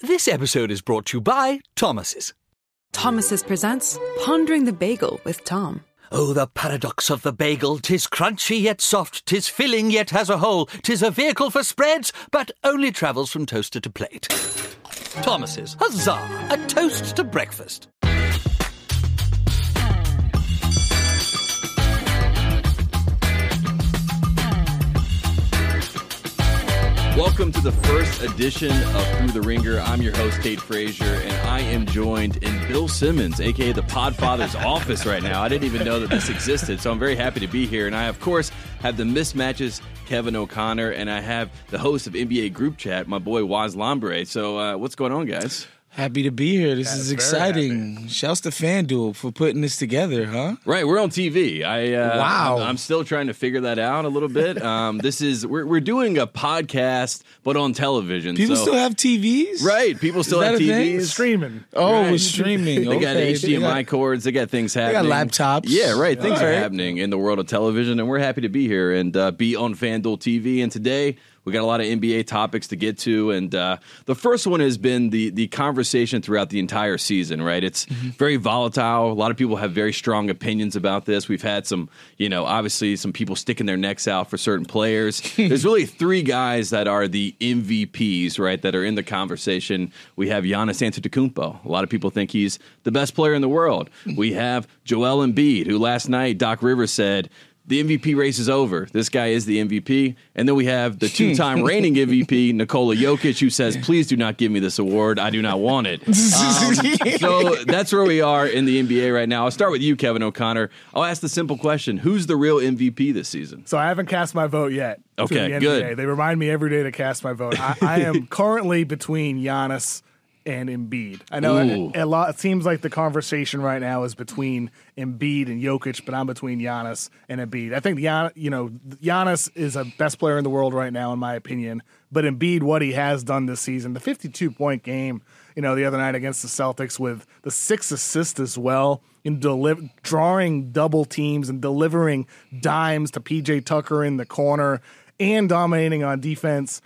This episode is brought to you by Thomas's. Thomas's presents Pondering the Bagel with Tom. Oh, the paradox of the bagel! Tis crunchy yet soft, tis filling yet has a hole, tis a vehicle for spreads, but only travels from toaster to plate. Thomas's, huzzah! A toast to breakfast. Welcome to the first edition of Thru the Ringer. I'm your host, Tate Frazier, and I am joined in Bill Simmons, aka the Podfather's office right now. I didn't even know that this existed, so I'm very happy to be here. And I, of course, have the mismatches, Kevin O'Connor, and I have the host of NBA Group Chat, my boy Waz Lambre. So, uh, what's going on, guys? Happy to be here. This is exciting. Shouts to FanDuel for putting this together, huh? Right, we're on TV. I uh, Wow. I'm, I'm still trying to figure that out a little bit. Um, this is we're we're doing a podcast, but on television. People so- still have TVs? right. People still that have a thing? TVs. streaming. Oh, Right. we're streaming. They got Okay. HDMI They got- cords. They got things happening. They got laptops. Yeah, right. Things All are right. happening in the world of television, and we're happy to be here and uh, be on FanDuel TV. And today we got a lot of NBA topics to get to, and uh, the first one has been the the conversation throughout the entire season. Right, it's Mm-hmm. very volatile. A lot of people have very strong opinions about this. We've had some, you know, obviously some people sticking their necks out for certain players. There's really three guys that are the MVPs, right, that are in the conversation. We have Giannis Antetokounmpo. A lot of people think he's the best player in the world. We have Joel Embiid, who last night Doc Rivers said the MVP race is over. This guy is the MVP. And then we have the two-time reigning MVP, Nikola Jokic, who says, "Please do not give me this award. I do not want it." Um, so that's where we are in the NBA right now. I'll start with you, Kevin O'Connor. I'll ask the simple question: Who's the real MVP this season? So I haven't cast my vote yet. Okay, the good. They remind me every day to cast my vote. I, I am currently between Giannis and Embiid. I know Ooh. a, a lot. It seems like the conversation right now is between Embiid and Jokic, but I'm between Giannis and Embiid. I think Gian, you know Giannis is a best player in the world right now, in my opinion. But Embiid, what he has done this season, the 52 point game, you know, the other night against the Celtics with the six assists as well, in deli- drawing double teams and delivering dimes to PJ Tucker in the corner and dominating on defense.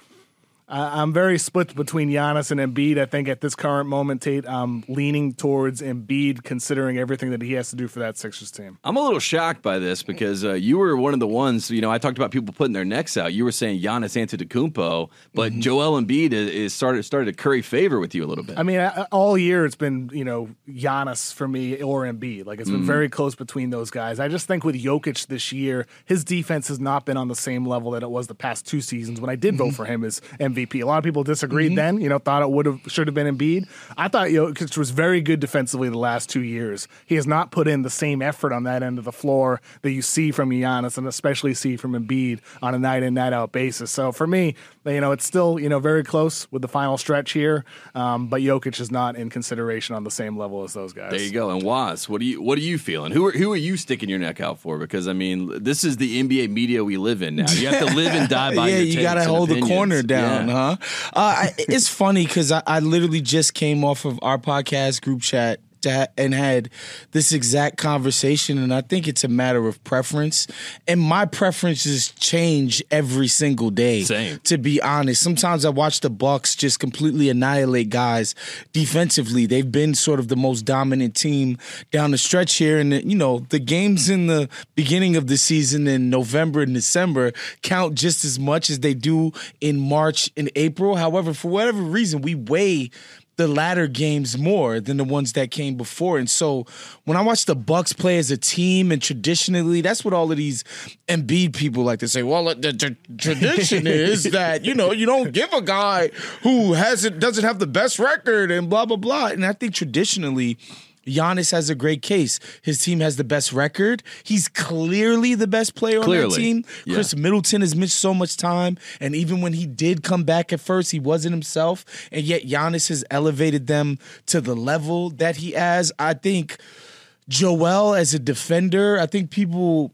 I- I'm very split between Giannis and Embiid. I think at this current moment, Tate, I'm leaning towards Embiid, considering everything that he has to do for that Sixers team. I'm a little shocked by this because uh, you were one of the ones. You know, I talked about people putting their necks out. You were saying Giannis Antetokounmpo, but mm-hmm. Joel Embiid is, is started started to curry favor with you a little bit. I mean, I- all year it's been you know Giannis for me or Embiid. Like it's been mm-hmm. very close between those guys. I just think with Jokic this year, his defense has not been on the same level that it was the past two seasons when I did vote mm-hmm. for him as MVP. A lot of people disagreed then. You know, thought it would have should have been Embiid. I thought Jokic was very good defensively the last two years. He has not put in the same effort on that end of the floor that you see from Giannis and especially see from Embiid on a night in night out basis. So for me, you know, it's still you know very close with the final stretch here, um, but Jokic is not in consideration on the same level as those guys. there you go. And Waz, what are you what are you feeling? Who are who are you sticking your neck out for? Because I mean, this is the NBA media we live in now. You have to live and die by yeah, your you gotta and hold the corner down, Yeah. Huh? Uh, I, it's funny because I, I literally just came off of our podcast group chat to ha- and had this exact conversation, and I think it's a matter of preference. And my preferences change every single day. Same. To be honest, sometimes I watch the Bucks just completely annihilate guys defensively. They've been sort of the most dominant team down the stretch here, and you know the games in the beginning of the season in November and December count just as much as they do in March and April. However, for whatever reason, we weigh the latter games more than the ones that came before. And so when I watch the Bucks play as a team, and traditionally, that's what all of these Embiid people like to say. Well, the, the tradition is that you know you don't give a guy who hasn't doesn't have the best record and blah blah blah. And I think traditionally. Giannis has a great case. His team has the best record. He's clearly the best player on Clearly. that team. Yeah. Khris Middleton has missed so much time, and even when he did come back at first, he wasn't himself. And yet Giannis has elevated them to the level that he has. I think Joel as a defender, I think people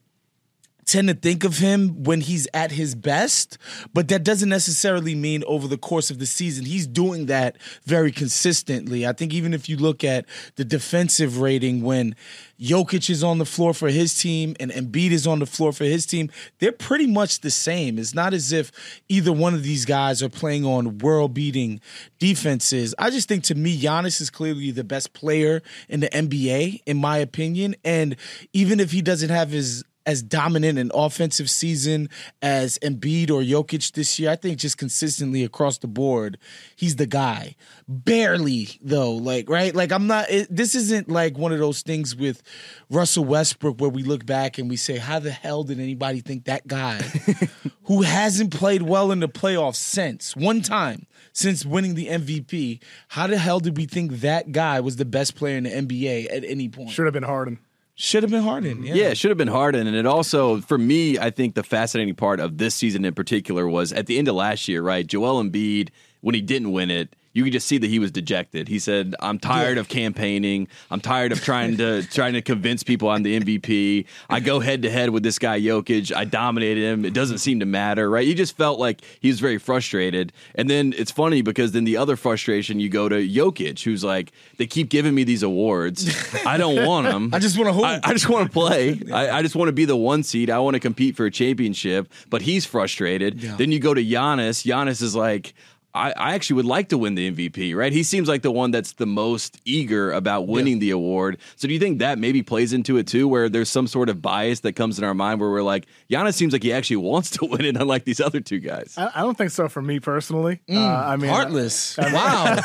tend to think of him when he's at his best, but that doesn't necessarily mean over the course of the season. He's doing that very consistently. I think even if you look at the defensive rating when Jokic is on the floor for his team and Embiid is on the floor for his team, they're pretty much the same. It's not as if either one of these guys are playing on world beating defenses. I just think to me, Giannis is clearly the best player in the NBA, in my opinion. And even if he doesn't have his as dominant an offensive season as Embiid or Jokic this year. I think just consistently across the board, he's the guy. Barely though, like right, like I'm not. It, this isn't like one of those things with Russell Westbrook where we look back and we say, how the hell did anybody think that guy who hasn't played well in the playoffs since one time since winning the MVP, how the hell did we think that guy was the best player in the NBA at any point? Should have been Harden. Should have been Harden. Yeah, Yeah, it should have been Harden. And it also, for me, I think the fascinating part of this season in particular was at the end of last year, right? Joel Embiid, when he didn't win it, you could just see that he was dejected. He said, "I'm tired yeah. of campaigning. I'm tired of trying to trying to convince people I'm the MVP. I go head to head with this guy Jokic. I dominated him. It doesn't seem to matter, right? You just felt like he was very frustrated. And then it's funny because then the other frustration, you go to Jokic, who's like, they keep giving me these awards. I don't want them. I just want to. I, I, just want to play. I, I, just want to be the one seed. I want to compete for a championship. But he's frustrated. Yeah. Then you go to Giannis. Giannis is like. I, I, actually would like to win the MVP, right? He seems like the one that's the most eager about winning yeah. the award. So do you think that maybe plays into it too, where there's some sort of bias that comes in our mind where we're like, Giannis seems like he actually wants to win it, unlike these other two guys? I, I don't think so for me personally. Mm, uh, I mean, heartless. I, mean, wow.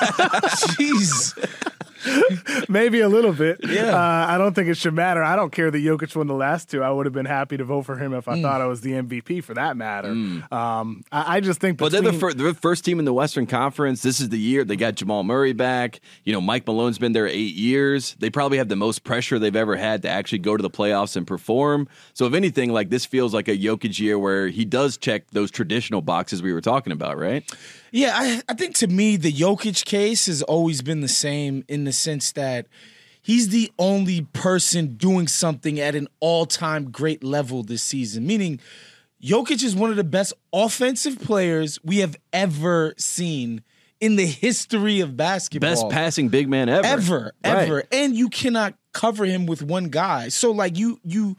Jeez. Maybe a little bit. Yeah. Uh, I don't think it should matter. I don't care that Jokic won the last two. I would have been happy to vote for him if I mm. thought I was the MVP for that matter. Mm. Um, I, I, just think. Between, but they're the, fir- they're the, first team in the Western Conference. This is the year they got Jamal Murray back. You know, Mike Malone's been there eight years. They probably have the most pressure they've ever had to actually go to the playoffs and perform. So, if anything, like this feels like a Jokic year where he does check those traditional boxes we were talking about, right? Yeah, I, I think to me the Jokic case has always been the same in the sense that he's the only person doing something at an all-time great level this season. Meaning, Jokic is one of the best offensive players we have ever seen in the history of basketball. Best passing big man ever. Ever, right. ever. And you cannot cover him with one guy. So like you you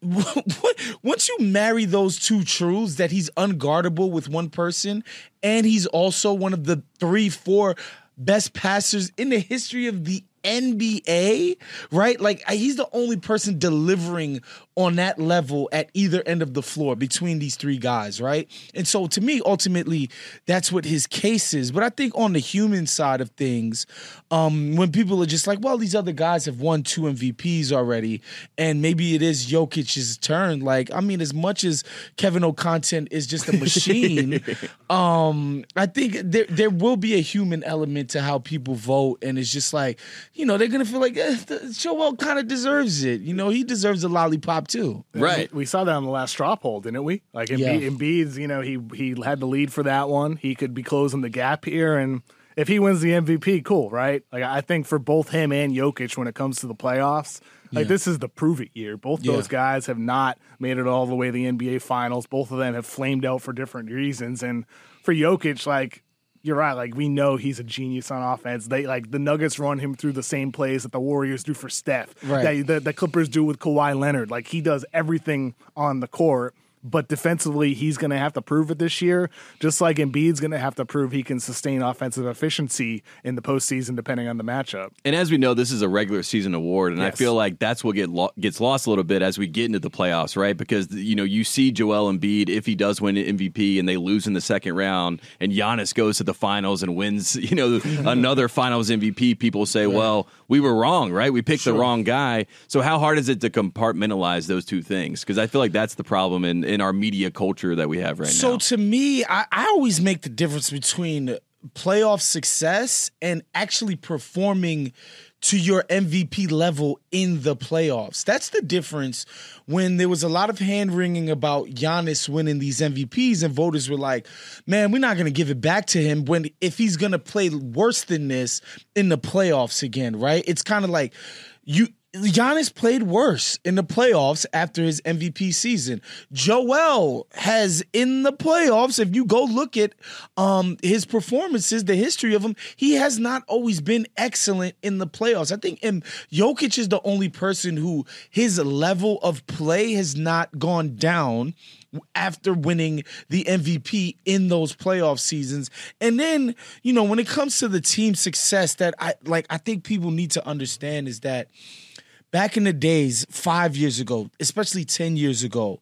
once you marry those two truths that he's unguardable with one person and he's also one of the three four best passers in the history of the NBA, right? Like he's the only person delivering on that level at either end of the floor between these three guys, right? And so to me, ultimately, that's what his case is. But I think on the human side of things, um, when people are just like, well, these other guys have won two MVPs already, and maybe it is Jokic's turn. Like, I mean, as much as Kevin O'Content is just a machine, um, I think there there will be a human element to how people vote, and it's just like, you know, they're gonna feel like eh, Joel kind of deserves it. You know, he deserves a lollipop too. Right. We, we, saw that on the last straw poll, didn't we? Like Embiid, yeah. Embiid's, you know, he he had the lead for that one. He could be closing the gap here, and if he wins the MVP, cool, right? Like I think for both him and Jokic, when it comes to the playoffs, like yeah. this is the prove it year. Both yeah. those guys have not made it all the way to the NBA Finals. Both of them have flamed out for different reasons, and for Jokic, like you're right. Like we know he's a genius on offense. They like the Nuggets run him through the same plays that the Warriors do for Steph. Right. That the, the Clippers do with Kawhi Leonard. Like he does everything on the court but defensively, he's going to have to prove it this year, just like Embiid's going to have to prove he can sustain offensive efficiency in the postseason, depending on the matchup. And as we know, this is a regular season award, and yes. I feel like that's what get lo- gets lost a little bit as we get into the playoffs, right? Because you know you see Joel Embiid if he does win MVP and they lose in the second round, and Giannis goes to the finals and wins, you know, another Finals MVP. People say, right. well, we were wrong, right? We picked sure. the wrong guy. So how hard is it to compartmentalize those two things? Because I feel like that's the problem in in our media culture that we have right so now. So to me, I, I always make the difference between playoff success and actually performing to your MVP level in the playoffs. That's the difference when there was a lot of hand wringing about Giannis winning these MVPs, and voters were like, man, we're not going to give it back to him when if he's going to play worse than this in the playoffs again, right? It's kind of like, you Giannis played worse in the playoffs after his MVP season. Joel has in the playoffs, if you go look at um, his performances, the history of him, he has not always been excellent in the playoffs. I think and Jokic is the only person who his level of play has not gone down after winning the MVP in those playoff seasons. And then, you know, when it comes to the team success that I like I think people need to understand is that back in the days, five years ago, especially 10 years ago,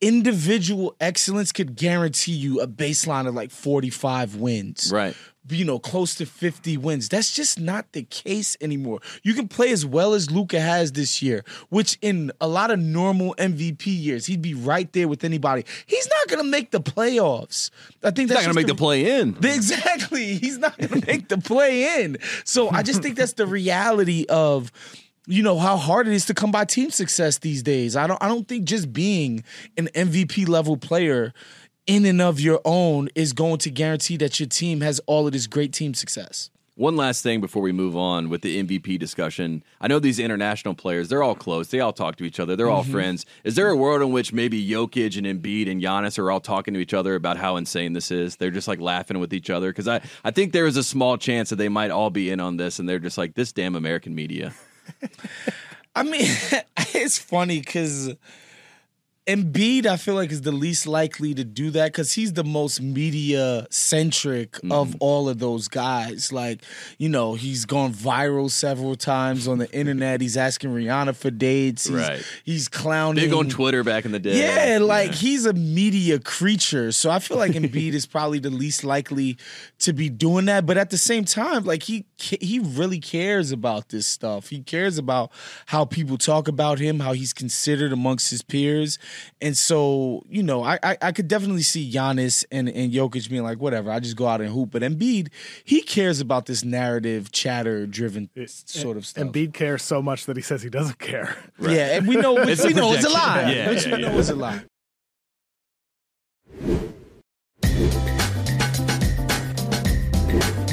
individual excellence could guarantee you a baseline of like 45 wins. Right. You know, close to 50 wins. That's just not the case anymore. You can play as well as Luka has this year, which in a lot of normal MVP years, he'd be right there with anybody. He's not going to make the playoffs. I think He's that's not going to make the play in. Exactly. He's not going to make the play in. So I just think that's the reality of you know how hard it is to come by team success these days. I don't I don't think just being an MVP level player in and of your own is going to guarantee that your team has all of this great team success. One last thing before we move on with the MVP discussion. I know these international players, they're all close. They all talk to each other. They're all mm-hmm. friends. Is there a world in which maybe Jokic and Embiid and Giannis are all talking to each other about how insane this is? They're just like laughing with each other? Because I, I think there is a small chance that they might all be in on this and they're just like, this damn American media. I mean, it's funny because Embiid, I feel like, is the least likely to do that because he's the most media centric of mm-hmm. all of those guys. Like, you know, he's gone viral several times on the internet. He's asking Rihanna for dates. He's, Right. He's clowning. Big on Twitter back in the day. Yeah, like he's a media creature. So I feel like Embiid is probably the least likely to be doing that. But at the same time, like he he really cares about this stuff. He cares about how people talk about him, how he's considered amongst his peers. And so, you know, I I, I could definitely see Giannis and, and Jokic being like, whatever, I just go out and hoop. But Embiid, he cares about this narrative, chatter driven sort of stuff. Embiid cares so much that he says he doesn't care. Yeah, and we know which It's a we know it's a projection. lie. Yeah, which yeah, we know it's a lie.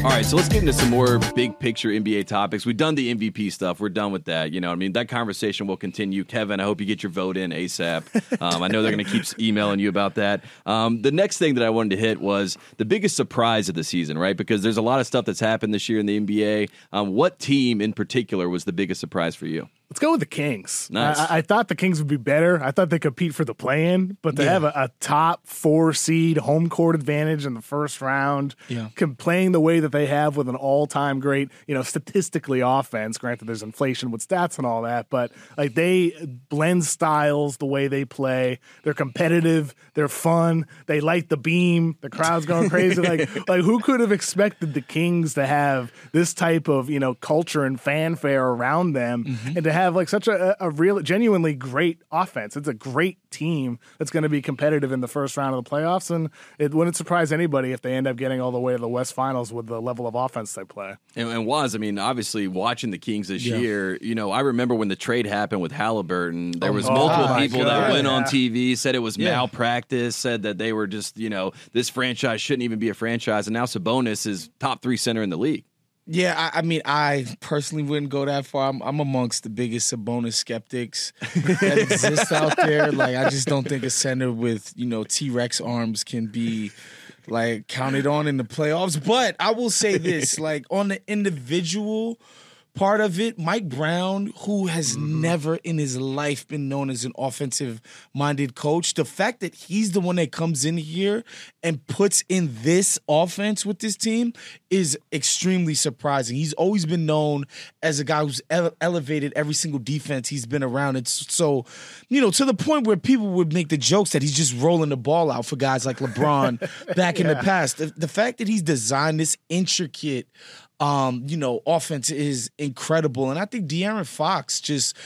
All right, so let's get into some more big picture NBA topics. We've done the MVP stuff. We're done with that. You know, I mean, that conversation will continue. Kevin, I hope you get your vote in ASAP. Um, I know they're going to keep emailing you about that. Um, the next thing that I wanted to hit was the biggest surprise of the season, right? Because there's a lot of stuff that's happened this year in the NBA. Um, what team in particular was the biggest surprise for you? Let's go with the Kings. Nice. I, I thought the Kings would be better. I thought they compete for the play-in, but they Yeah. have a, a top four seed home court advantage in the first round. Yeah. Playing the way that they have with an all-time great, you know, statistically offense. Granted, there's inflation with stats and all that, but like they blend styles the way they play. They're competitive. They're fun. They light the beam. The crowd's going crazy. like, like who could have expected the Kings to have this type of you know culture and fanfare around them, Mm-hmm. and to have like such a, a real, genuinely great offense? It's a great team that's going to be competitive in the first round of the playoffs, and it wouldn't surprise anybody if they end up getting all the way to the West Finals with the level of offense they play. And, and was I mean, obviously watching the Kings this Yeah. year, you know, I remember when the trade happened with Halliburton. There oh was Oh, multiple people that God. went on TV said it was Yeah. malpractice, said that they were just, you know, this franchise shouldn't even be a franchise, and now Sabonis is top three center in the league. Yeah, I, I mean, I personally wouldn't go that far. I'm, I'm amongst the biggest Sabonis skeptics that exist out there. Like, I just don't think a center with you know T Rex arms can be like counted on in the playoffs. But I will say this: like on the individual part of it, Mike Brown, who has mm-hmm. never in his life been known as an offensive minded coach, the fact that he's the one that comes in here and puts in this offense with this team is extremely surprising. He's always been known as a guy who's ele- elevated every single defense he's been around. It's so, you know, to the point where people would make the jokes that he's just rolling the ball out for guys like LeBron back in the past. The, the fact that he's designed this intricate um, you know, offense is incredible. And I think De'Aaron Fox just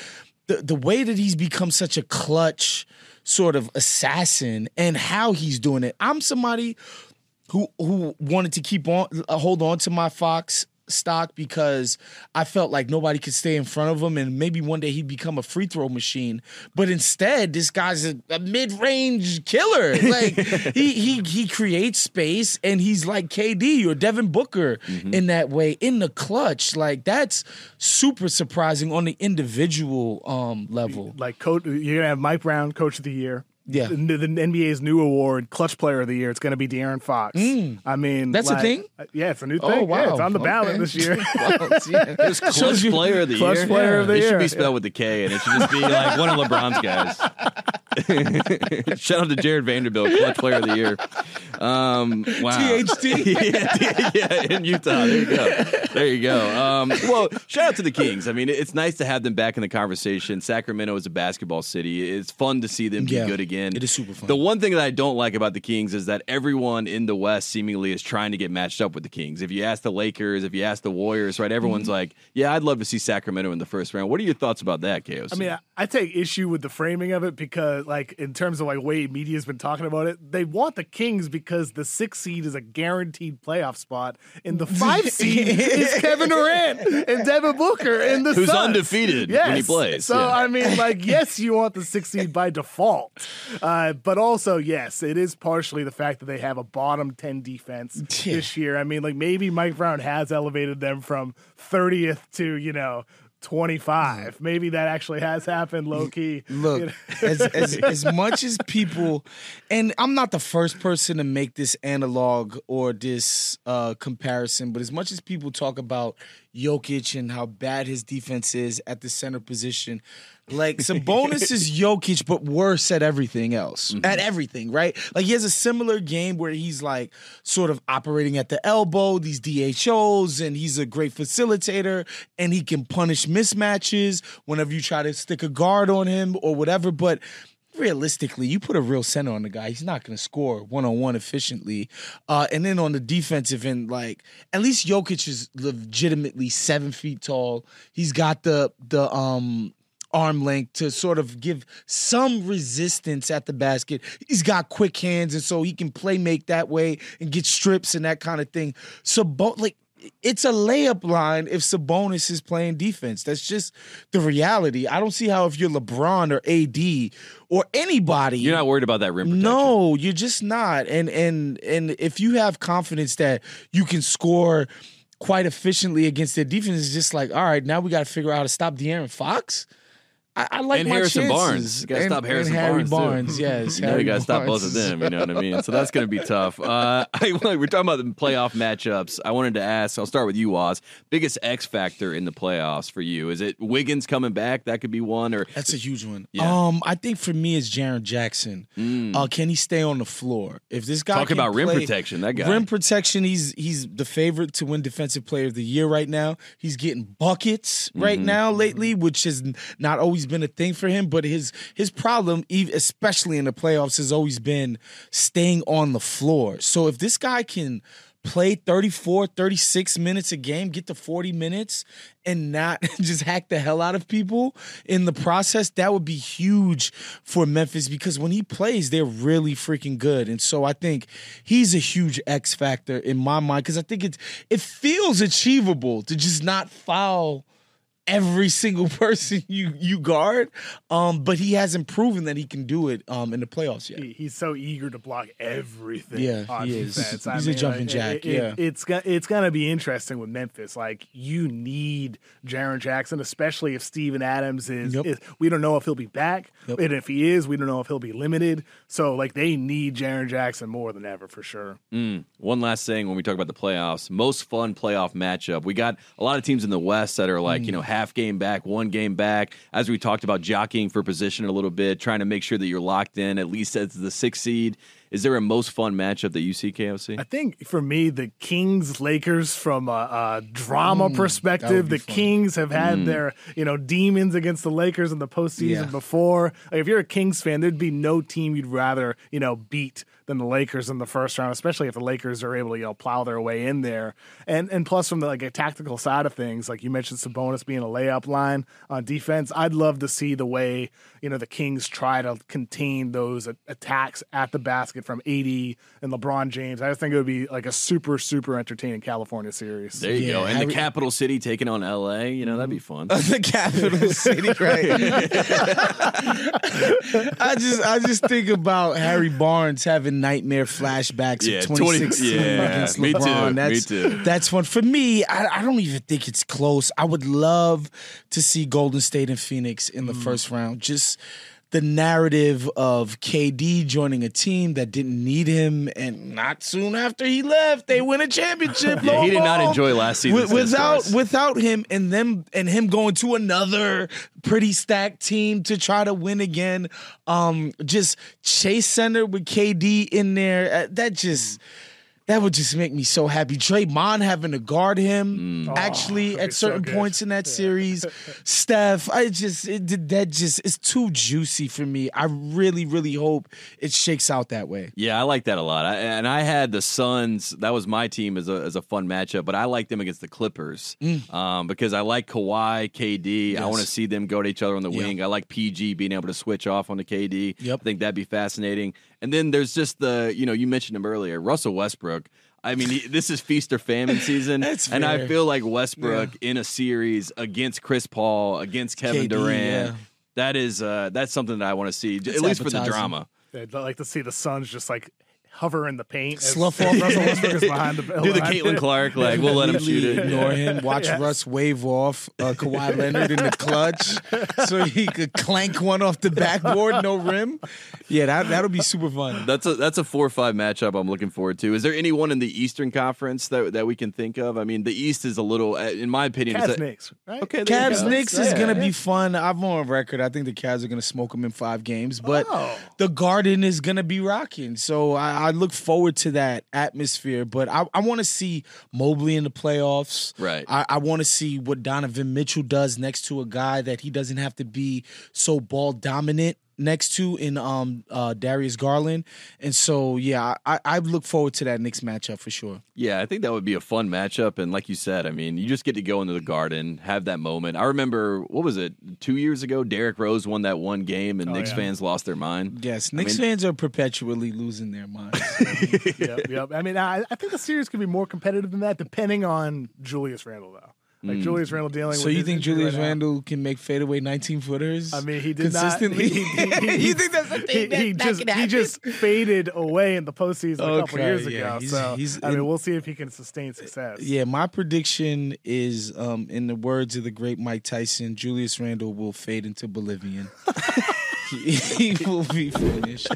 the the way that he's become such a clutch sort of assassin and how he's doing it. I'm somebody who who wanted to keep on uh, hold on to my Fox stock because I felt like nobody could stay in front of him, and maybe one day he'd become a free throw machine. But instead, this guy's a, a mid range killer. Like he he he creates space, and he's like KD or Devin Booker in that way in the clutch. Like that's super surprising on the individual um level. Like coach, you're gonna have Mike Brown, Coach of the Year. Yeah. the, the NBA's new award, Clutch Player of the Year. It's going to be De'Aaron Fox. I mean, Mm. That's a thing? uh, Yeah, it's a new Oh, thing. Yeah, wow. it's on the ballot Okay. this year. Well, yeah. There's clutch you- player of the Clutch year. player of the it should be spelled with the K, and it should just be like one of LeBron's guys. Shout out to Jarred Vanderbilt, clutch player of the year. Um, wow. THT. yeah, yeah, in Utah. There you go. There you go. Um, well, shout out to the Kings. I mean, it's nice to have them back in the conversation. Sacramento is a basketball city. It's fun to see them be Yeah, good again. It is super fun. The one thing that I don't like about the Kings is that everyone in the West seemingly is trying to get matched up with the Kings. If you ask the Lakers, if you ask the Warriors, right, everyone's Mm-hmm. like, "Yeah, I'd love to see Sacramento in the first round." What are your thoughts about that, Chaos? I mean, I, I take issue with the framing of it because, like, in terms of like way media's been talking about it, they want the Kings because the six seed is a guaranteed playoff spot, and the five seed is Kevin Durant and Devin Booker in the Who's Suns. undefeated yes. when he plays, So yeah. I mean, like, yes, you want the six seed by default, uh, but also yes, it is partially the fact that they have a bottom ten defense Yeah. this year. I mean, like maybe Mike Brown has elevated them from thirtieth to you know. 25. Maybe that actually has happened low key. Look, You know? as, as as much as people, and I'm not the first person to make this analog or this uh, comparison, but as much as people talk about Jokic and how bad his defense is at the center position, like Sabonis is Jokic, but worse at everything else. At everything, right? Like he has a similar game where he's like sort of operating at the elbow, these DHOs, and he's a great facilitator, and he can punish mismatches whenever you try to stick a guard on him or whatever. But realistically, you put a real center on the guy, he's not going to score one on one efficiently. Uh, and then on the defensive end, like at least Jokic is legitimately seven feet tall. He's got the the um arm length to sort of give some resistance at the basket. He's got quick hands, and so he can play make that way and get strips and that kind of thing. So, both like it's a layup line if Sabonis is playing defense. That's just the reality. I don't see how if you're LeBron or AD or anybody, You're not worried about that rim protection. no, you're just not. And and and if you have confidence that you can score quite efficiently against their defense, it's just like, all right, now we got to figure out how to stop De'Aaron Fox. I, I like And my Harrison chances. Barnes. You gotta And- stop Harrison and Harry Barnes, Barnes. too. Yes, You know, Harry you got to stop both of them. You know what I mean? So that's going to be tough. Uh, I, we're talking about the playoff matchups. I wanted to ask. I'll start with you, Oz. Biggest X factor in the playoffs for you? Is it Wiggins coming back? That could be one. Or That's a huge one. Yeah. Mm. Um, I think for me it's Jaren Jackson. Uh, can he stay on the floor? If this guy Talk can about rim protection, that guy. rim protection, he's he's the favorite to win Defensive Player of the Year right now. He's getting buckets right Mm-hmm. now lately, which has not always been a thing for him. But his his problem, especially in the playoffs, has always been staying on the floor. So if this guy can play 34 36 minutes a game get to 40 minutes and not just hack the hell out of people in the process that would be huge for memphis because when he plays they're really freaking good and so i think he's a huge x factor in my mind because i think it's it feels achievable to just not foul every single person you you guard um but he hasn't proven that he can do it um in the playoffs yet He- he's so eager to block everything. Yeah, on he is. defense. I He's a mean, jumping like, jack, it- it- yeah. it's it's gonna be interesting with Memphis. Like you need Jaren Jackson, especially if Steven Adams is, Yep. is. We don't know if he'll be back, Yep. and if he is, we don't know if he'll be limited. So like they need Jaren Jackson more than ever for sure. One last thing when we talk about the playoffs, most fun playoff matchup. We got a lot of teams in the West that are like, you know, half game back, one game back. As we talked about jockeying for position a little bit, trying to make sure that you're locked in, at least as the sixth seed. Is there a most fun matchup that you see, KOC? I think for me, the Kings Lakers from a, a drama perspective, the fun. Kings have had mm. their you know demons against the Lakers in the postseason Yeah. before. Like, if you're a Kings fan, there'd be no team you'd rather you know beat than the Lakers in the first round, especially if the Lakers are able to you know plow their way in there. And and plus from the like a tactical side of things, like you mentioned, Sabonis being a layup line on defense, I'd love to see the way you know the Kings try to contain those attacks at the basket from AD and LeBron James. I just think it would be like a super super entertaining California series. There you Yeah, go. And the Harry- capital city taking on LA, you know, that'd be fun. the capital city, right? I just I just think about Harry Barnes having nightmare flashbacks Yeah, of 20 2016 yeah, against me too, LeBron. me That's, too. That's one for me. I, I don't even think it's close. I would love to see Golden State and Phoenix in the Mm. first round. Just the narrative of KD joining a team that didn't need him, and not soon after he left, they win a championship. Yeah, he did not enjoy last season Wi- without without him and them and him going to another pretty stacked team to try to win again. Um, just Chase Center with KD in there. uh, that just. That would just make me so happy. Draymond having to guard him Mm. actually that'd at be so certain points in that series. Steph, I just it, did- that just it's too juicy for me. I really, really hope it shakes out that way. Yeah, I like that a lot. I, and I had the Suns. That was my team as a as a fun matchup. But I like them against the Clippers um, because I like Kawhi, KD. I want to see them go to each other on the Yeah. wing. I like PG being able to switch off on the KD. Yep. I think that'd be fascinating. And then there's just the you know you mentioned him earlier, Russell Westbrook. I mean, he, this is feast or famine season, That's and I feel like Westbrook in a series against Chris Paul, against Kevin KD, Durant. yeah. That is uh, that's something that I want to see, at It's least for the drama. I'd like to see the Suns just like hover in the paint. Slough off. Russell Westbrook is behind the Do the behind- Caitlin Clark, like we'll let him shoot it. Ignore him. Watch Yes. Russ wave off uh, Kawhi Leonard in the clutch, so he could clank one off the backboard, no rim. Yeah, that that'll be super fun. That's a that's a four or five matchup I'm looking forward to. Is there anyone in the Eastern Conference that that we can think of? I mean, the East is a little, uh, in my opinion, Cavs is a- Knicks, right? Okay, there you Cavs. Knicks is Yeah. gonna be fun. I'm on record. I think the Cavs are gonna smoke them in five games, but Oh. the Garden is gonna be rocking. So I, I look forward to that atmosphere. But I, I want to see Mobley in the playoffs. Right. I, I want to see what Donovan Mitchell does next to a guy that he doesn't have to be so ball dominant next to in um uh Darius Garland. And so yeah, I, I look forward to that Knicks matchup for sure. Yeah, I think that would be a fun matchup. And like you said, I mean, you just get to go into the Garden, have that moment. I remember what was it two years ago? Derrick Rose won that one game, and Oh, Knicks yeah. fans lost their mind. Yes, Knicks mean- fans are perpetually losing their minds. yep, yep. I mean, I, I think the series could be more competitive than that, depending on Julius Randle, though. Like Julius Randle dealing So with. you his think injury Julius right now. Randle can make fadeaway 19 footers? I mean, he did consistently. not. He, he, he, you think that's the he, thing that, he that just can he happen? just faded away in the postseason a couple Okay, years yeah, ago. he's- so he's I mean, in- we'll see if he can sustain success. Yeah, my prediction is, um, in the words of the great Mike Tyson, Julius Randle will fade into Bolivian. he, he will be finished.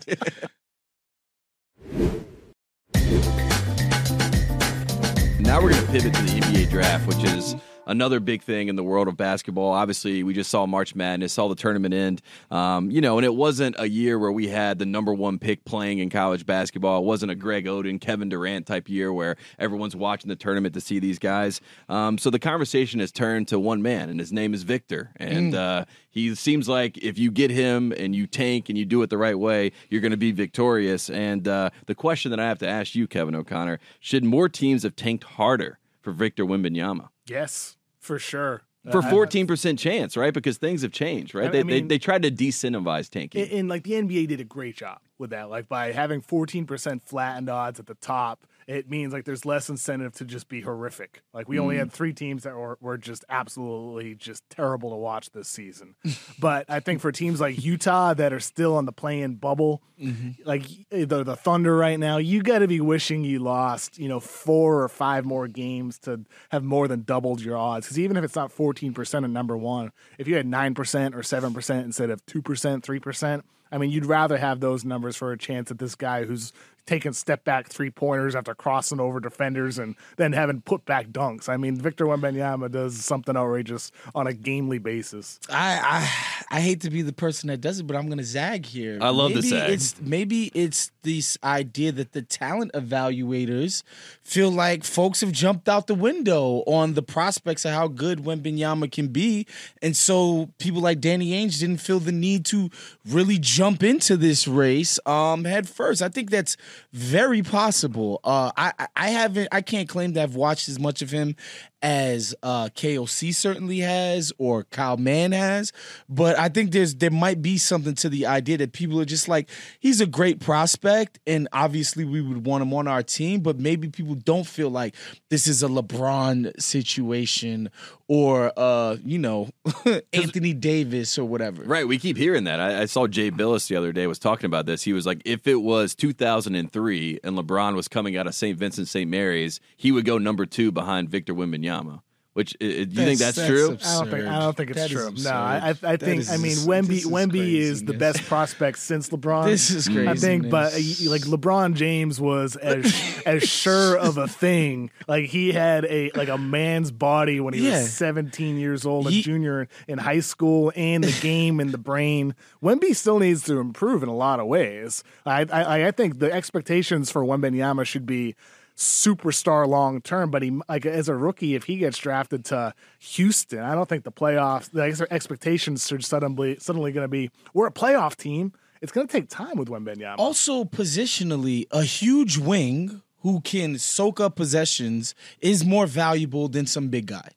Now we're going to pivot to the NBA draft, which is another big thing in the world of basketball. Obviously, we just saw March Madness, saw the tournament end. Um, you know, and it wasn't a year where we had the number one pick playing in college basketball. It wasn't a Greg Oden, Kevin Durant type year where everyone's watching the tournament to see these guys. Um, so the conversation has turned to one man, and his name is Victor. And uh, he seems like if you get him and you tank and you do it the right way, you're going to be victorious. And uh, the question that I have to ask you, Kevin O'Connor, should more teams have tanked harder for Victor Wembanyama? Yes, for sure. For fourteen percent chance, right? Because things have changed, right? I- they, mean- they they tried to disincentivize tanking. and, and like the NBA did a great job with that. Like by having 14% flattened odds at the top, it means like there's less incentive to just be horrific. Like we only had mm. three teams that were, were just absolutely just terrible to watch this season. but I think for teams like Utah that are still on the playing bubble, mm-hmm. like the, the Thunder right now, you got to be wishing you lost, you know, four or five more games to have more than doubled your odds. Because even if it's not 14% at number one, if you had 9% or 7% instead of 2%, 3%, I mean, you'd rather have those numbers for a chance at this guy who's taking step back three pointers after crossing over defenders and then having put back dunks. I mean, Victor Wembanyama does something outrageous on a gamely basis. I, I I hate to be the person that does it, but I'm gonna zag here. I love the maybe zag. It's maybe it's this idea that the talent evaluators feel like folks have jumped out the window on the prospects of how good Wembanyama can be, and so people like Danny Ainge didn't feel the need to really jump jump into this race um, head first. I think that's very possible. Uh, I I haven't I can't claim to have watched as much of him as uh, KOC certainly has or Kyle Mann has, but I think there's there might be something to the idea that people are just like he's a great prospect and obviously we would want him on our team, but maybe people don't feel like this is a LeBron situation or uh, you know Anthony Davis or whatever. Right, we keep hearing that. I, I, saw Jay Bilas the other day was talking about this. He was like, if it was 2003 and LeBron was coming out of St. Vincent St. Mary's, he would go number two behind Victor Wembanyama. Which do you think that's, that's true? Absurd. I don't think I don't think it's that true. No, I, I think I mean Wemby is Wemby is the best prospect since LeBron. This is crazy. I think, but uh, like LeBron James was as as sure of a thing. Like he had a like a man's body when he yeah. was 17 years old, a he, junior in high school, and the game and the brain. Wemby still needs to improve in a lot of ways. I I, I think the expectations for Wembanyama should be superstar long term, but he like as a rookie, if he gets drafted to Houston, I don't think the playoffs the expectations are suddenly suddenly going to be we're a playoff team. It's going to take time with Wembanyama. Also, positionally, a huge wing who can soak up possessions is more valuable than some big guy.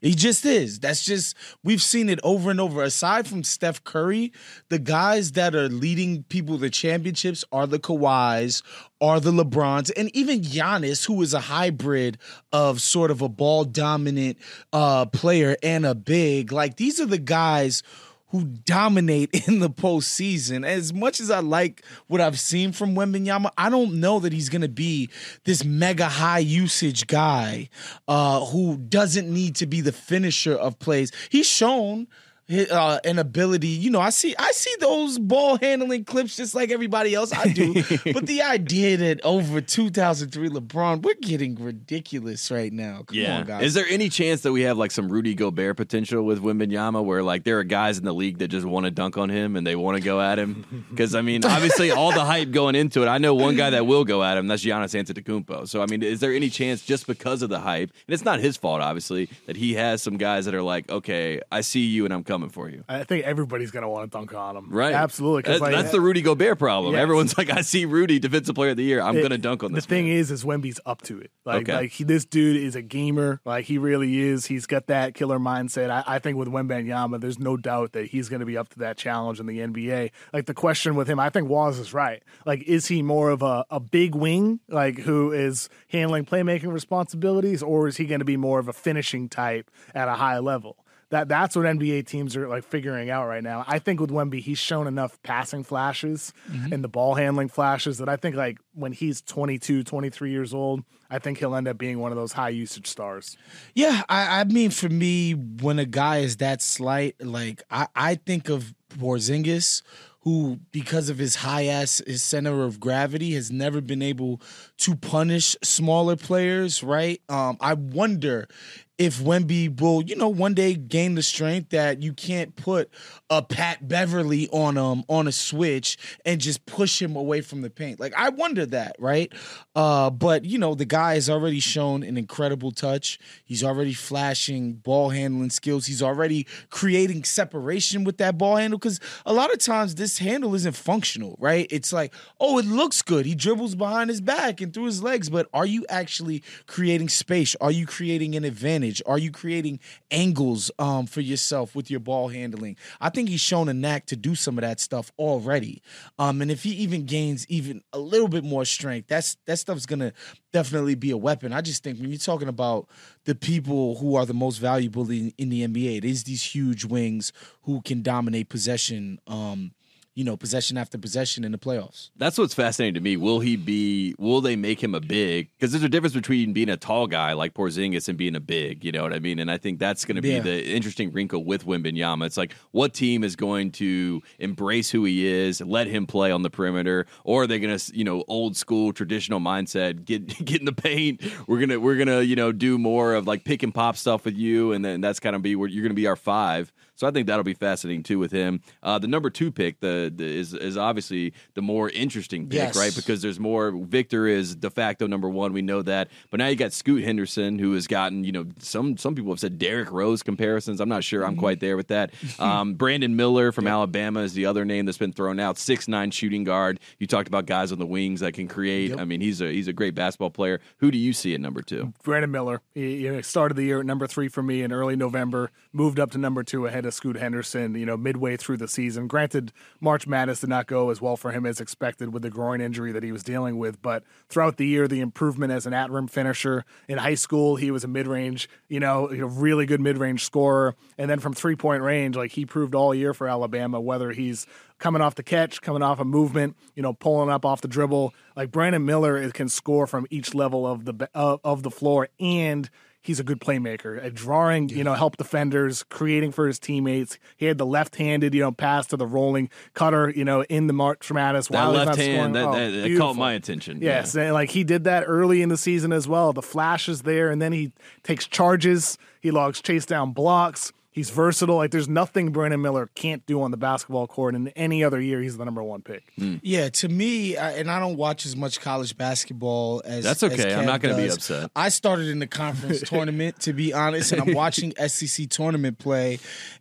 He just is. That's just we've seen it over and over. Aside from Steph Curry, the guys that are leading people to championships are the Kawhis, are the LeBrons, and even Giannis, who is a hybrid of sort of a ball dominant uh, player and a big. Like these are the guys who dominate in the postseason. As much as I like what I've seen from Wembanyama, I don't know that he's going to be this mega high usage guy uh, who doesn't need to be the finisher of plays. He's shown uh, an ability. You know, I see I see those ball handling clips just like everybody else. I do, but the idea that over 2003 LeBron, we're getting ridiculous right now. Come yeah. on, guys. Is there any chance that we have like some Rudy Gobert potential with Wembanyama, where like there are guys in the league that just want to dunk on him and they want to go at him? Because I mean, obviously, all the hype going into it. I know one guy that will go at him. That's Giannis Antetokounmpo. So I mean, is there any chance just because of the hype, and it's not his fault, obviously, that he has some guys that are like, okay, I see you and I'm coming for you. I think everybody's going to want to dunk on him. Right. Absolutely. That's, like, that's, the Rudy Gobert problem. Yes. Everyone's like, I see Rudy, defensive player of the year. I'm going to dunk on this. The thing is, is Wemby's up to it. Like, okay. like he, this dude is a gamer. Like he really is. He's got that killer mindset. I, I think with Wembanyama, there's no doubt that he's going to be up to that challenge in the NBA. Like the question with him, I think Waz is right. Like, is he more of a, a big wing, like who is handling playmaking responsibilities, or is he going to be more of a finishing type at a high level? That that's what NBA teams are like figuring out right now. I think with Wemby, he's shown enough passing flashes mm-hmm. and the ball handling flashes that I think like when he's 22, 23 years old, I think he'll end up being one of those high usage stars. Yeah, I, I mean, for me, when a guy is that slight, like I, I think of Porzingis, who, because of his high ass, his center of gravity, has never been able to punish smaller players. Right? Um, I wonder if Wemby will, you know, one day gain the strength that you can't put a Pat Beverley on um on a switch and just push him away from the paint. Like I wonder that, right? Uh, but you know, the guy has already shown an incredible touch. He's already flashing ball handling skills. He's already creating separation with that ball handle because a lot of times this handle isn't functional, right? It's like, oh, it looks good. He dribbles behind his back and through his legs, but are you actually creating space? Are you creating an advantage? Advantage? Are you creating angles um, for yourself with your ball handling? I think he's shown a knack to do some of that stuff already. Um, and if he even gains even a little bit more strength, that's that stuff's gonna definitely be a weapon. I just think when you're talking about the people who are the most valuable in, in the NBA, it is these huge wings who can dominate possession. Um, you know, possession after possession in the playoffs. That's what's fascinating to me. Will he be? Will they make him a big? Because there's a difference between being a tall guy like Porzingis and being a big. You know what I mean? And I think that's going to be yeah. the interesting wrinkle with Wembanyama. It's like what team is going to embrace who he is, let him play on the perimeter, or are they going to, you know, old school traditional mindset, get get in the paint. We're gonna we're gonna you know do more of like pick and pop stuff with you, and then that's kind of be where you're going to be our five. So I think that'll be fascinating too with him. Uh, the number two pick, the the, is is obviously the more interesting pick, Yes. right? Because there's more. Victor is de facto number one. We know that, but now you got Scoot Henderson, who has gotten you know some some people have said Derrick Rose comparisons. I'm not sure. I'm quite there with that. Um, Brandon Miller from Alabama is the other name that's been thrown out. Six nine shooting guard. You talked about guys on the wings that can create. I mean, he's a he's a great basketball player. Who do you see at number two? Brandon Miller. He know, started the year at number three for me in early November, moved up to number two ahead of Scoot Henderson, you know, midway through the season. Granted, March Madness did not go as well for him as expected with the groin injury that he was dealing with, but throughout the year, the improvement as an at rim finisher. In high school, he was a mid range, you know, really good mid range scorer. And then from three point range, like he proved all year for Alabama, whether he's coming off the catch, coming off a movement, you know, pulling up off the dribble. Like Brandon Miller can score from each level of the of the floor, and he's a good playmaker at drawing, you know, help defenders, creating for his teammates. He had the left-handed, you know, pass to the rolling cutter, you know, in the March Madness That while left hand that, Oh, that, that caught my attention. Yes, and like he did that early in the season as well. The flash is there, and then he takes charges. He logs chase down blocks. He's versatile. Like there's nothing Brandon Miller can't do on the basketball court. And any other year, he's the number one pick. Hmm. Yeah, to me, I, and I don't watch as much college basketball as That's as okay. I'm not gonna be upset. I started in the conference tournament, to be honest, and I'm watching SEC tournament play.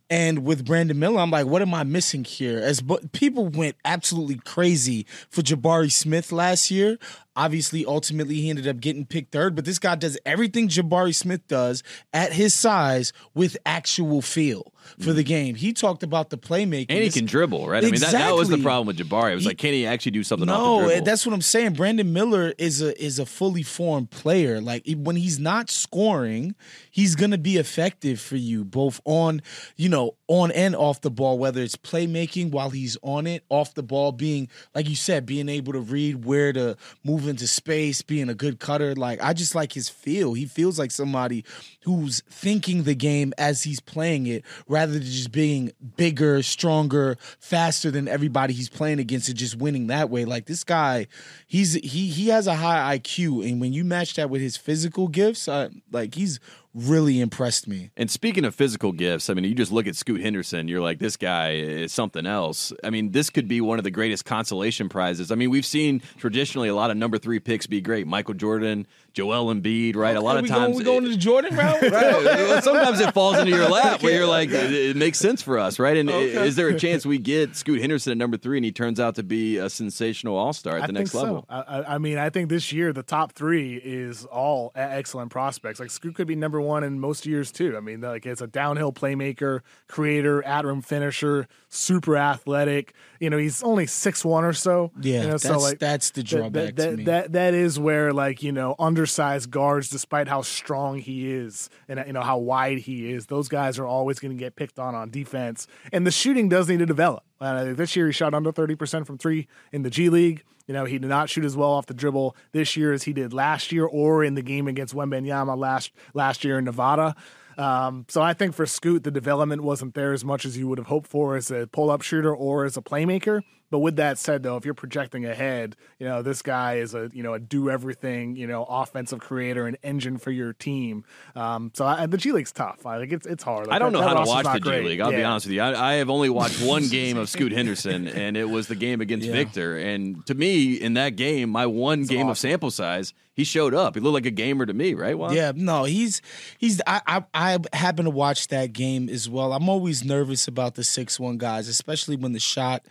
And with Brandon Miller, I'm like, what am I missing here? As but people went absolutely crazy for Jabari Smith last year. Obviously, ultimately, he ended up getting picked third, but this guy does everything Jabari Smith does at his size with actual feel for the game. He talked about the playmaking. And he can dribble, right? I mean, that, that was the problem with Jabari. It was He- like, can he actually do something no, that's what I'm saying. Brandon Miller is a is a fully formed player. Like when he's not scoring, he's gonna be effective for you both on, you know, on and off the ball. Whether it's playmaking while he's on it, off the ball, being like you said, being able to read where to move into space, being a good cutter. Like I just like his feel. He feels like somebody who's thinking the game as he's playing it, rather than just being bigger, stronger, faster than everybody he's playing against and just winning that way. Like this guy, he's he he has a high IQ, and when you match that with his physical gifts, like he's really impressed me. And speaking of physical gifts, I mean, you just look at Scoot Henderson, you're like, this guy is something else. I mean, this could be one of the greatest consolation prizes. I mean, we've seen traditionally a lot of number three picks be great. Michael Jordan, Joel Embiid, right? a lot of we times. going, we going to the Jordan route. Right. Well, Sometimes it falls into your lap where you're like, it, it makes sense for us, right? And is there a chance we get Scoot Henderson at number three and he turns out to be a sensational all star at the I next think level? So. I, I- I mean, I think this year the top three is all excellent prospects. Like Scoot could be number one in most years too. I mean, like it's a downhill playmaker, creator, at rim finisher, super athletic. You know, he's only six one or so. Yeah, you know, so that's- like that's the drawback That, to that, me. that that is where like you know undersized guards, despite how strong he is and you know how wide he is, those guys are always going to get picked on on defense. And the shooting does need to develop. Uh, this year he shot under thirty percent from three in the G League. You know, he did not shoot as well off the dribble this year as he did last year or in the game against Wembanyama last last year in Nevada. Um, so I think for Scoot, the development wasn't there as much as you would have hoped for as a pull-up shooter or as a playmaker. But with that said, though, if you're projecting ahead, you know this guy is a you know a do everything you know offensive creator, an engine for your team. Um, so I, the G League's tough. I think it's it's hard. Like, I don't that- know that how to watch not the G. League. I'll be honest with you. I, I have only watched one game of Scoot Henderson, and it was the game against Yeah. Victor. And to me, in that game, my one game of sample size, he showed up. He looked like a gamer to me, right? Yeah, no, he's he's. I, I I happen to watch that game as well. I'm always nervous about the six one guys, especially when the shot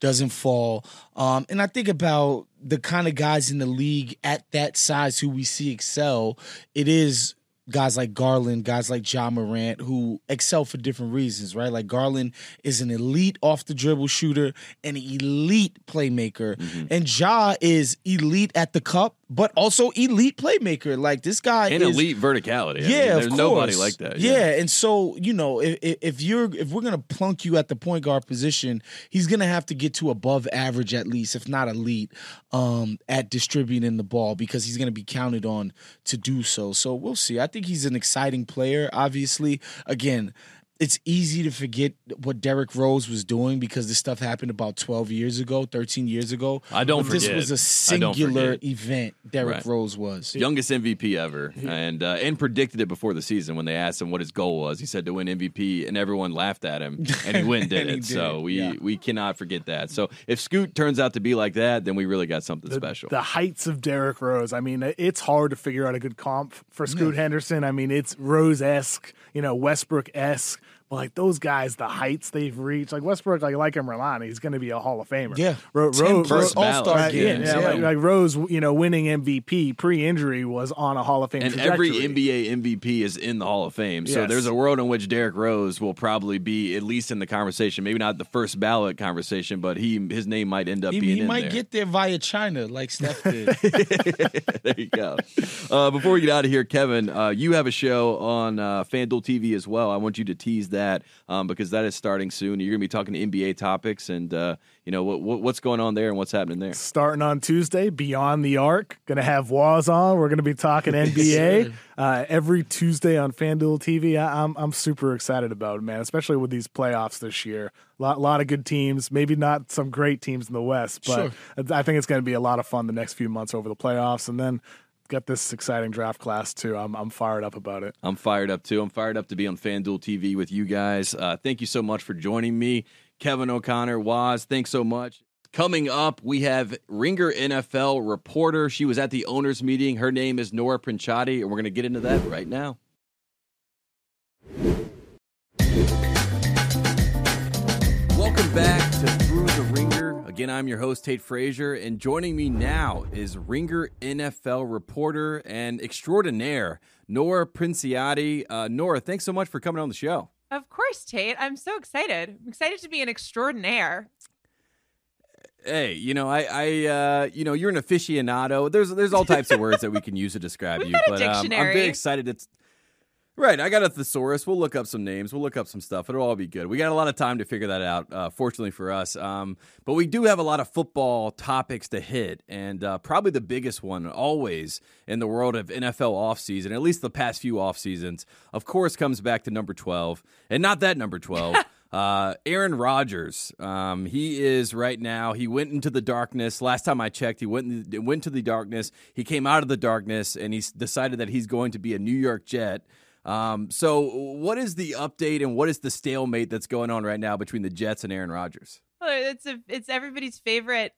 doesn't fall. Um, and I think about the kind of guys in the league at that size who we see excel. It is guys like Garland, guys like Ja Morant, who excel for different reasons, right? Like Garland is an elite off the dribble shooter, an elite playmaker, and Ja is elite at the cup, but also elite playmaker. Like this guy And is elite verticality. I mean, yeah, there's nobody like that. Yeah. and so you know, if, if you're if we're gonna plunk you at the point guard position, he's gonna have to get to above average at least, if not elite, um, at distributing the ball because he's gonna be counted on to do so. So we'll see. I think he's an exciting player. Obviously, again. It's easy to forget what Derrick Rose was doing because this stuff happened about 12 years ago, 13 years ago. I don't But This was a singular event, Derrick Right. Rose was. youngest MVP ever, and uh, and predicted it before the season when they asked him what his goal was. He said to win MVP, and everyone laughed at him, and he went and did And it. did so it, we yeah. we cannot forget that. So if Scoot turns out to be like that, then we really got something the, special. the heights of Derrick Rose. I mean, it's hard to figure out a good comp for Scoot Henderson. I mean, it's Rose esque, you know, Westbrook esque. But like those guys, the heights they've reached, like Westbrook, like like him or not, he's going to be a Hall of Famer. Yeah. Ro- Ten Ro- plus Ro- All-Star right, yeah, games, yeah, yeah. Like, like Rose, you know, winning MVP pre-injury was on a Hall of Fame. and every. NBA MVP is in the Hall of Fame. So Yes. there's a world in which Derrick Rose will probably be at least in the conversation. Maybe not the first ballot conversation, but he his name might end up He, being he in might there. get there via China, like Steph did. there you go. Uh, before we get out of here, Kevin, uh, you have a show on uh, FanDuel TV as well. I want you to tease that um, because that is starting soon. You're going to be talking to NBA topics and uh, you know what, what what's going on there and what's happening there. starting on Tuesday, Beyond the Arc. Going to have Waz on. We're going to be talking NBA uh, every Tuesday on FanDuel TV. I, I'm I'm super excited about it, man. Especially with these playoffs this year. A lot, lot of good teams. Maybe not some great teams in the West, but I think it's going to be a lot of fun the next few months over the playoffs, and then got this exciting draft class too. I'm I'm fired up about it. I'm fired up too. I'm fired up to be on FanDuel TV with you guys. Uh, thank you so much for joining me, Kevin O'Connor, Waz. Thanks so much. Coming up, we have Ringer NFL reporter. She was at the owners' meeting. Her name is Nora Princiotti, and we're going to get into that right now. Welcome back to Thru the Ringer. Again, I'm your host, Tate Frazier, and joining me now is Ringer NFL reporter and extraordinaire, Nora Princiotti. Uh, Nora, thanks so much for coming on the show. Of course, Tate. I'm so excited. I'm excited to be an extraordinaire. Hey, you know, I, I, uh, you know, you're an aficionado. There's, there's all types of words that we can use to describe We've you. but um, I'm very excited. It's right. I got a thesaurus. We'll look up some names. We'll look up some stuff. It'll all be good. We got a lot of time to figure that out. Uh, fortunately for us, um, but we do have a lot of football topics to hit, and uh, probably the biggest one always in the world of NFL offseason, at least the past few off seasons, of course, comes back to number twelve, and not that number twelve. Uh, Aaron Rodgers, um, he is right now. He went into the darkness. Last time I checked, he went in, went to the darkness. He came out of the darkness, and he's decided that he's going to be a New York Jet. Um, so, what is the update and what is the stalemate that's going on right now between the Jets and Aaron Rodgers? Well, it's a, it's everybody's favorite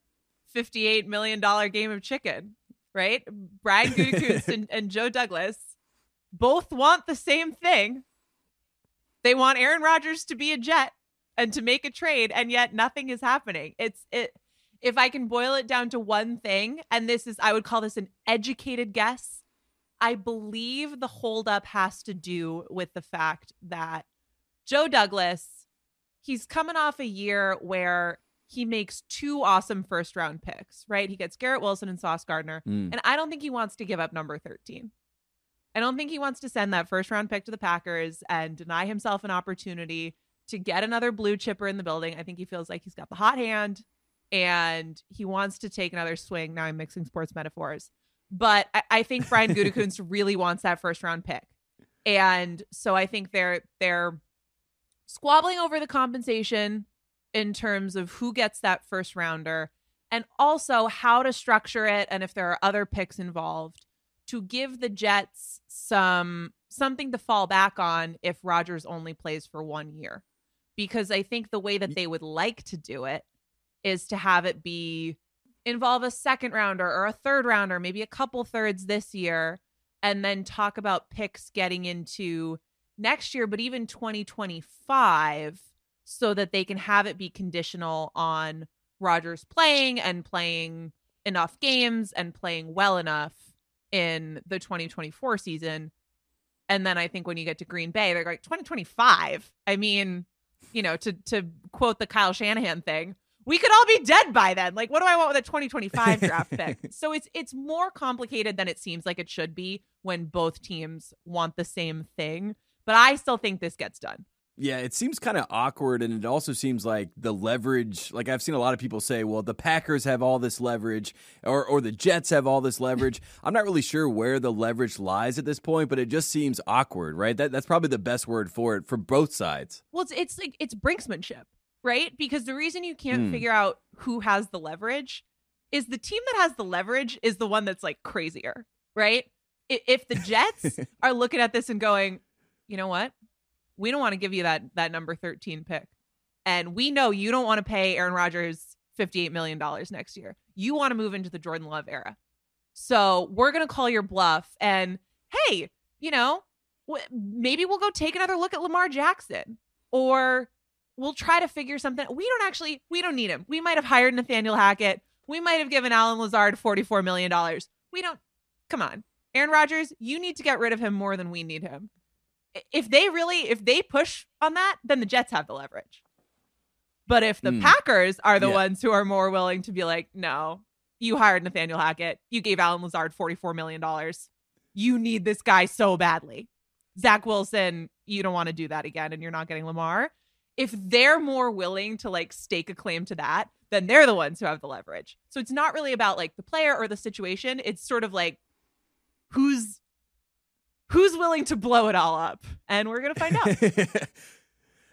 fifty-eight million dollar game of chicken, right? Brian Gutekunst and, and Joe Douglas both want the same thing. They want Aaron Rodgers to be a Jet and to make a trade, and yet nothing is happening. It's it. If I can boil it down to one thing, and this is, I would call this an educated guess. I believe the holdup has to do with the fact that Joe Douglas, he's coming off a year where he makes two awesome first round picks, right? He gets Garrett Wilson and Sauce Gardner. Mm. And I don't think he wants to give up number 13. I don't think he wants to send that first round pick to the Packers and deny himself an opportunity to get another blue chipper in the building. I think he feels like he's got the hot hand and he wants to take another swing. Now I'm mixing sports metaphors. But I, I think Brian Gutekunst really wants that first round pick. And so I think they're they're squabbling over the compensation in terms of who gets that first rounder and also how to structure it and if there are other picks involved to give the Jets some something to fall back on if Rodgers only plays for 1 year. Because I think the way that they would like to do it is to have it be involve a second rounder or a third rounder, maybe a couple thirds this year and then talk about picks getting into next year, but even 2025, so that they can have it be conditional on Rodgers playing and playing enough games and playing well enough in the 2024 season. And then I think when you get to Green Bay, they're like 2025. I mean, you know, to to quote the Kyle Shanahan thing, we could all be dead by then. Like, what do I want with a 2025 draft pick? So it's it's more complicated than it seems like it should be when both teams want the same thing. But I still think this gets done. Yeah, it seems kind of awkward, and it also seems like the leverage. Like I've seen a lot of people say, "Well, the Packers have all this leverage, or or the Jets have all this leverage." I'm not really sure where the leverage lies at this point, but it just seems awkward, right? That that's probably the best word for it for both sides. Well, it's it's like it's brinksmanship, right? Because the reason you can't Hmm. figure out who has the leverage is the team that has the leverage is the one that's like crazier, right? If the Jets are looking at this and going, you know what? We don't want to give you that that number 13 pick. And we know you don't want to pay Aaron Rodgers 58 million dollars next year. You want to move into the Jordan Love era. So, we're going to call your bluff and hey, you know, maybe we'll go take another look at Lamar Jackson or we'll try to figure something. We don't actually, we don't need him. We might have hired Nathaniel Hackett. We might have given Allen Lazard $44 million. We don't, come on. Aaron Rodgers, you need to get rid of him more than we need him. If they really, if they push on that, then the Jets have the leverage. But if the Hmm. Packers are the Yeah. ones who are more willing to be like, no, you hired Nathaniel Hackett, you gave Allen Lazard $44 million. You need this guy so badly. Zach Wilson, you don't want to do that again, and you're not getting Lamar. If they're more willing to like stake a claim to that, then they're the ones who have the leverage. So it's not really about like the player or the situation. It's sort of like who's who's willing to blow it all up, and we're gonna find out.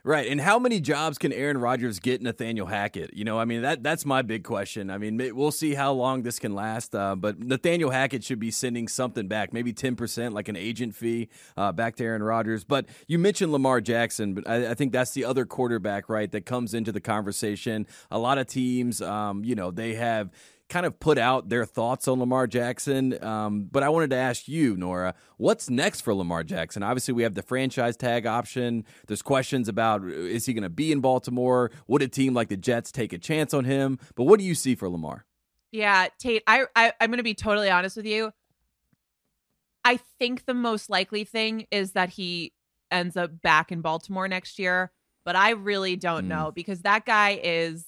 right. And how many jobs can Aaron Rodgers get Nathaniel Hackett? You know, I mean that that's my big question. I mean, we'll see how long this can last. Uh, but Nathaniel Hackett should be sending something back, maybe ten percent, like an agent fee, uh, back to Aaron Rodgers. But you mentioned Lamar Jackson, but I, I think that's the other quarterback, right, that comes into the conversation. A lot of teams, um, you know, they have kind of put out their thoughts on Lamar Jackson. Um, but I wanted to ask you, Nora, what's next for Lamar Jackson? Obviously, we have the franchise tag option. There's questions about uh, is he going to be in Baltimore? Would a team like the Jets take a chance on him? But what do you see for Lamar? Yeah, Tate, I, I I'm gonna be totally honest with you. I think the most likely thing is that he ends up back in Baltimore next year, but I really don't Mm. know because that guy is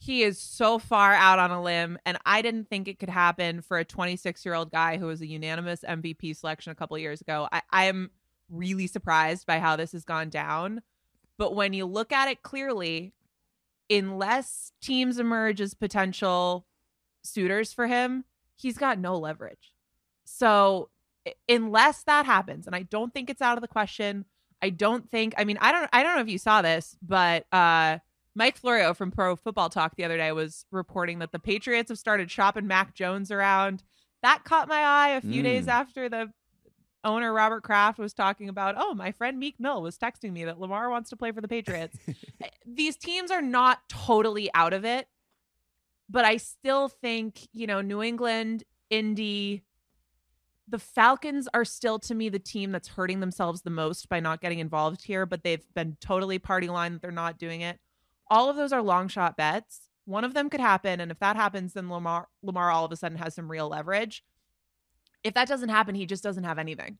he is so far out on a limb and I didn't think it could happen for a 26-year-old guy who was a unanimous MVP selection a couple years ago. I am really surprised by how this has gone down. But when you look at it clearly, unless teams emerge as potential suitors for him, he's got no leverage. So unless that happens, and I don't think it's out of the question, I don't think. I mean, I don't. I don't know if you saw this, but uh, Mike Florio from Pro Football Talk the other day was reporting that the Patriots have started shopping Mac Jones around. That caught my eye a few days Mm. after the owner Robert Kraft was talking about. Oh, my friend Meek Mill was texting me that Lamar wants to play for the Patriots. These teams are not totally out of it, but I still think you know New England, Indy, the Falcons are still to me the team that's hurting themselves the most by not getting involved here, but they've been totally party line that they're not doing it. All of those are long shot bets. One of them could happen, and if that happens, then Lamar Lamar all of a sudden has some real leverage. If that doesn't happen, he just doesn't have anything.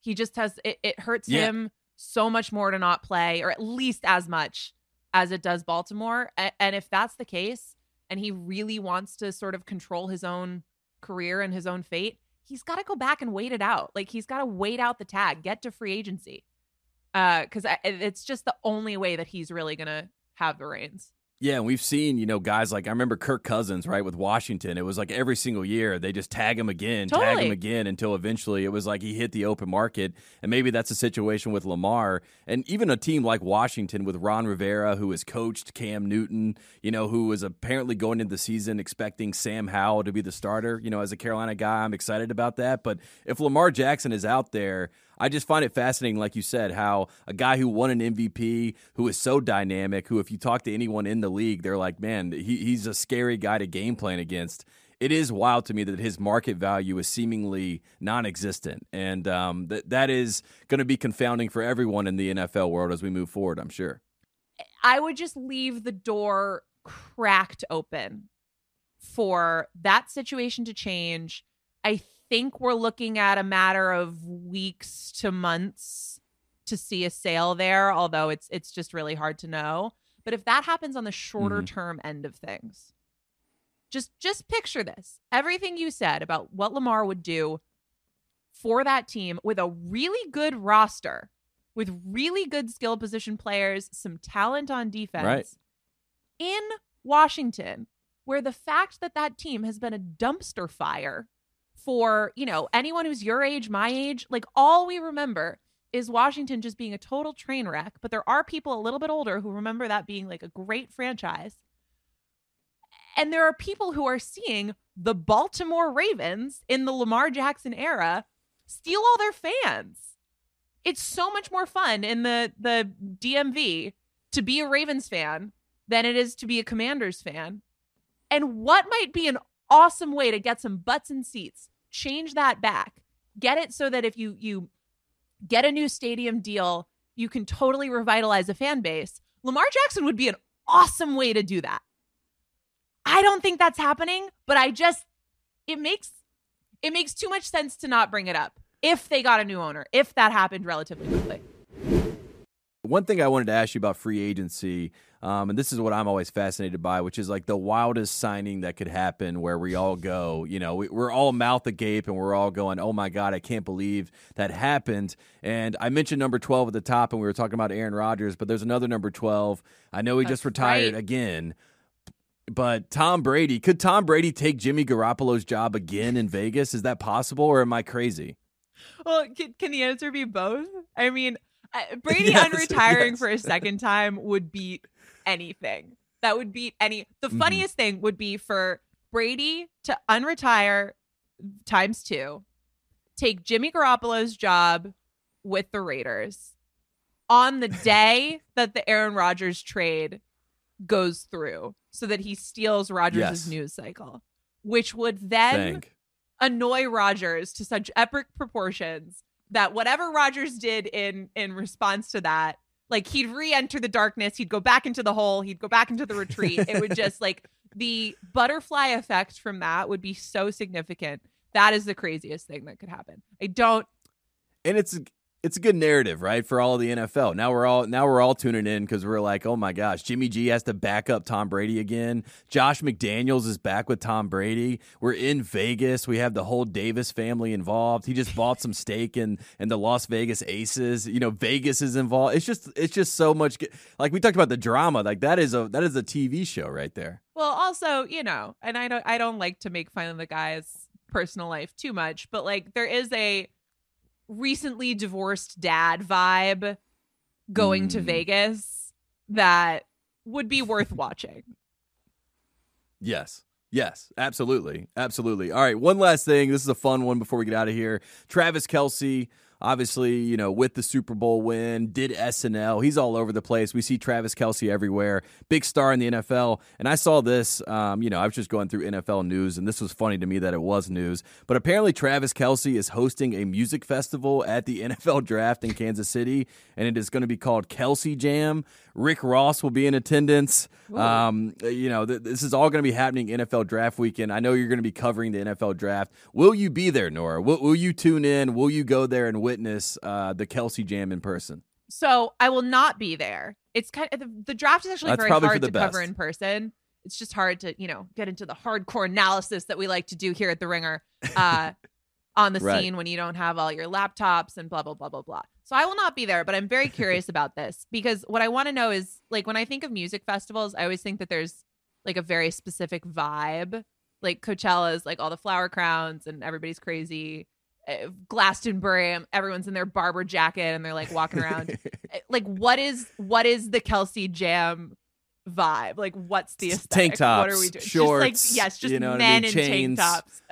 He just has it, it hurts Yeah. him so much more to not play, or at least as much as it does Baltimore. A- And if that's the case, and he really wants to sort of control his own career and his own fate, he's got to go back and wait it out. Like he's got to wait out the tag, get to free agency, uh, because uh, it's just the only way that he's really gonna have the reins. Yeah, and we've seen, you know, guys like I remember Kirk Cousins, right, with Washington. It was like every single year they just tag him again, tag him again until eventually it was like he hit the open market. And maybe that's a situation with Lamar and even a team like Washington with Ron Rivera, who has coached Cam Newton, you know, who was apparently going into the season expecting Sam Howell to be the starter. You know, as a Carolina guy, I'm excited about that. But if Lamar Jackson is out there, I just find it fascinating, like you said, how a guy who won an MVP, who is so dynamic, who, if you talk to anyone in the league, they're like, man, he, he's a scary guy to game plan against. It is wild to me that his market value is seemingly non existent. And um, that that is going to be confounding for everyone in the NFL world as we move forward, I'm sure. I would just leave the door cracked open for that situation to change. I think we're looking at a matter of weeks to months to see a sale there, although it's it's just really hard to know. But if that happens on the shorter mm-hmm. term end of things, just just picture this. Everything you said about what Lamar would do for that team with a really good roster with really good skill position players, some talent on defense Right. in Washington, where the fact that that team has been a dumpster fire for, you know, anyone who's your age, my age, like all we remember is Washington just being a total train wreck. But there are people a little bit older who remember that being like a great franchise. And there are people who are seeing the Baltimore Ravens in the Lamar Jackson era steal all their fans. It's so much more fun in the the DMV to be a Ravens fan than it is to be a Commanders fan. And what might be an awesome way to get some butts and seats, change that back. Get it so that if you you get a new stadium deal, you can totally revitalize a fan base. Lamar Jackson would be an awesome way to do that. I don't think that's happening, but I just it makes it makes too much sense to not bring it up if they got a new owner, if that happened relatively quickly. One thing I wanted to ask you about free agency, um, and this is what I'm always fascinated by, which is like the wildest signing that could happen where we all go, you know, we, we're all mouth agape and we're all going, oh my God, I can't believe that happened. And I mentioned number 12 at the top and we were talking about Aaron Rodgers, but there's another number 12. I know he just retired right. again. But Tom Brady, could Tom Brady take Jimmy Garoppolo's job again in Vegas? Is that possible or am I crazy? Well, can, can the answer be both? I mean, Brady Yes, unretiring yes. for a second time would beat anything. That would beat any. The Mhm. funniest thing would be for Brady to unretire times two, take Jimmy Garoppolo's job with the Raiders on the day that the Aaron Rodgers trade goes through so that he steals Rodgers' Yes. news cycle, which would then Thank. annoy Rodgers to such epic proportions that whatever Rodgers did in in response to that, like he'd re-enter the darkness, he'd go back into the hole, he'd go back into the retreat. it would just like the butterfly effect from that would be so significant. That is the craziest thing that could happen. I don't and it's it's a good narrative, right, for all of the NFL. Now we're all now we're all tuning in because we're like, oh my gosh, Jimmy G has to back up Tom Brady again. Josh McDaniels is back with Tom Brady. We're in Vegas. We have the whole Davis family involved. He just bought some stake in in the Las Vegas Aces. You know, Vegas is involved. It's just it's just so much. Like we talked about the drama. Like that is a that is a TV show right there. Well, also, you know, and I don't I don't like to make fun of the guy's personal life too much, but like there is a recently divorced dad vibe going to Mm. Vegas that would be worth watching. Yes. Yes, absolutely. Absolutely. All right, one last thing. This is a fun one before we get out of here. Travis Kelce, obviously, you know, with the Super Bowl win, did SNL. He's all over the place. We see Travis Kelce everywhere. Big star in the NFL. And I saw this, um, you know, I was just going through NFL news, and this was funny to me that it was news. But apparently, Travis Kelce is hosting a music festival at the NFL draft in Kansas City, and it is going to be called Kelce Jam. Rick Ross will be in attendance. Um, you know, th- this is all going to be happening NFL draft weekend. I know you're going to be covering the NFL draft. Will you be there, Nora? Will, will you tune in? Will you go there and witness uh, the Kelce Jam in person? So I will not be there. It's kind of the, the draft is actually That's very hard to cover in person. It's just hard to, you know, get into the hardcore analysis that we like to do here at the Ringer uh, on the Right. scene when you don't have all your laptops and blah blah blah blah blah. So I will not be there, but I'm very curious about this because what I want to know is like when I think of music festivals, I always think that there's like a very specific vibe. Like Coachella is like all the flower crowns and everybody's crazy. Uh, Glastonbury, everyone's in their Barbour jacket and they're like walking around Uh, like what is what is the Kelce Jam vibe? Like what's the aesthetic? tank what are we doing? shorts, just like yes, just you know what I men mean? in tank tops.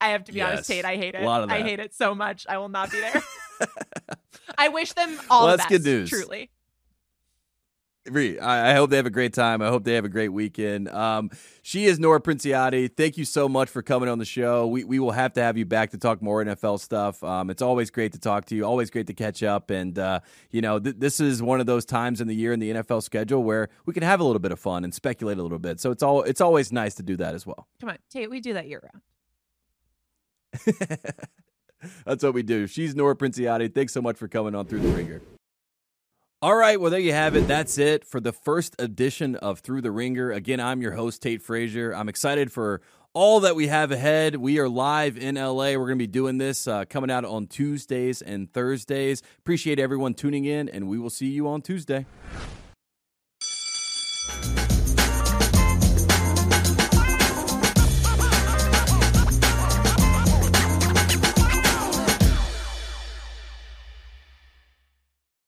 I have to be honest, Yes, Tate. I hate it. a lot of I hate it so much. I will not be there. I wish them all Well, the best. good news. Truly. I hope they have a great time. I hope they have a great weekend. Um, she is Nora Princiotti. Thank you so much for coming on the show. We, we will have to have you back to talk more NFL stuff. Um, it's always great to talk to you. Always great to catch up. And uh, you know, th- this is one of those times in the year in the NFL schedule where we can have a little bit of fun and speculate a little bit. So it's all it's always nice to do that as well. Come on, Tate. We do that year round. That's what we do. She's Nora Princiotti. Thanks so much for coming on Thru the Ringer. All right, well, there you have it. That's it for the first edition of Thru the Ringer. Again, I'm your host, Tate Frazier. I'm excited for all that we have ahead. We are live in LA. We're going to be doing this uh, coming out on Tuesdays and Thursdays. Appreciate everyone tuning in, and we will see you on Tuesday.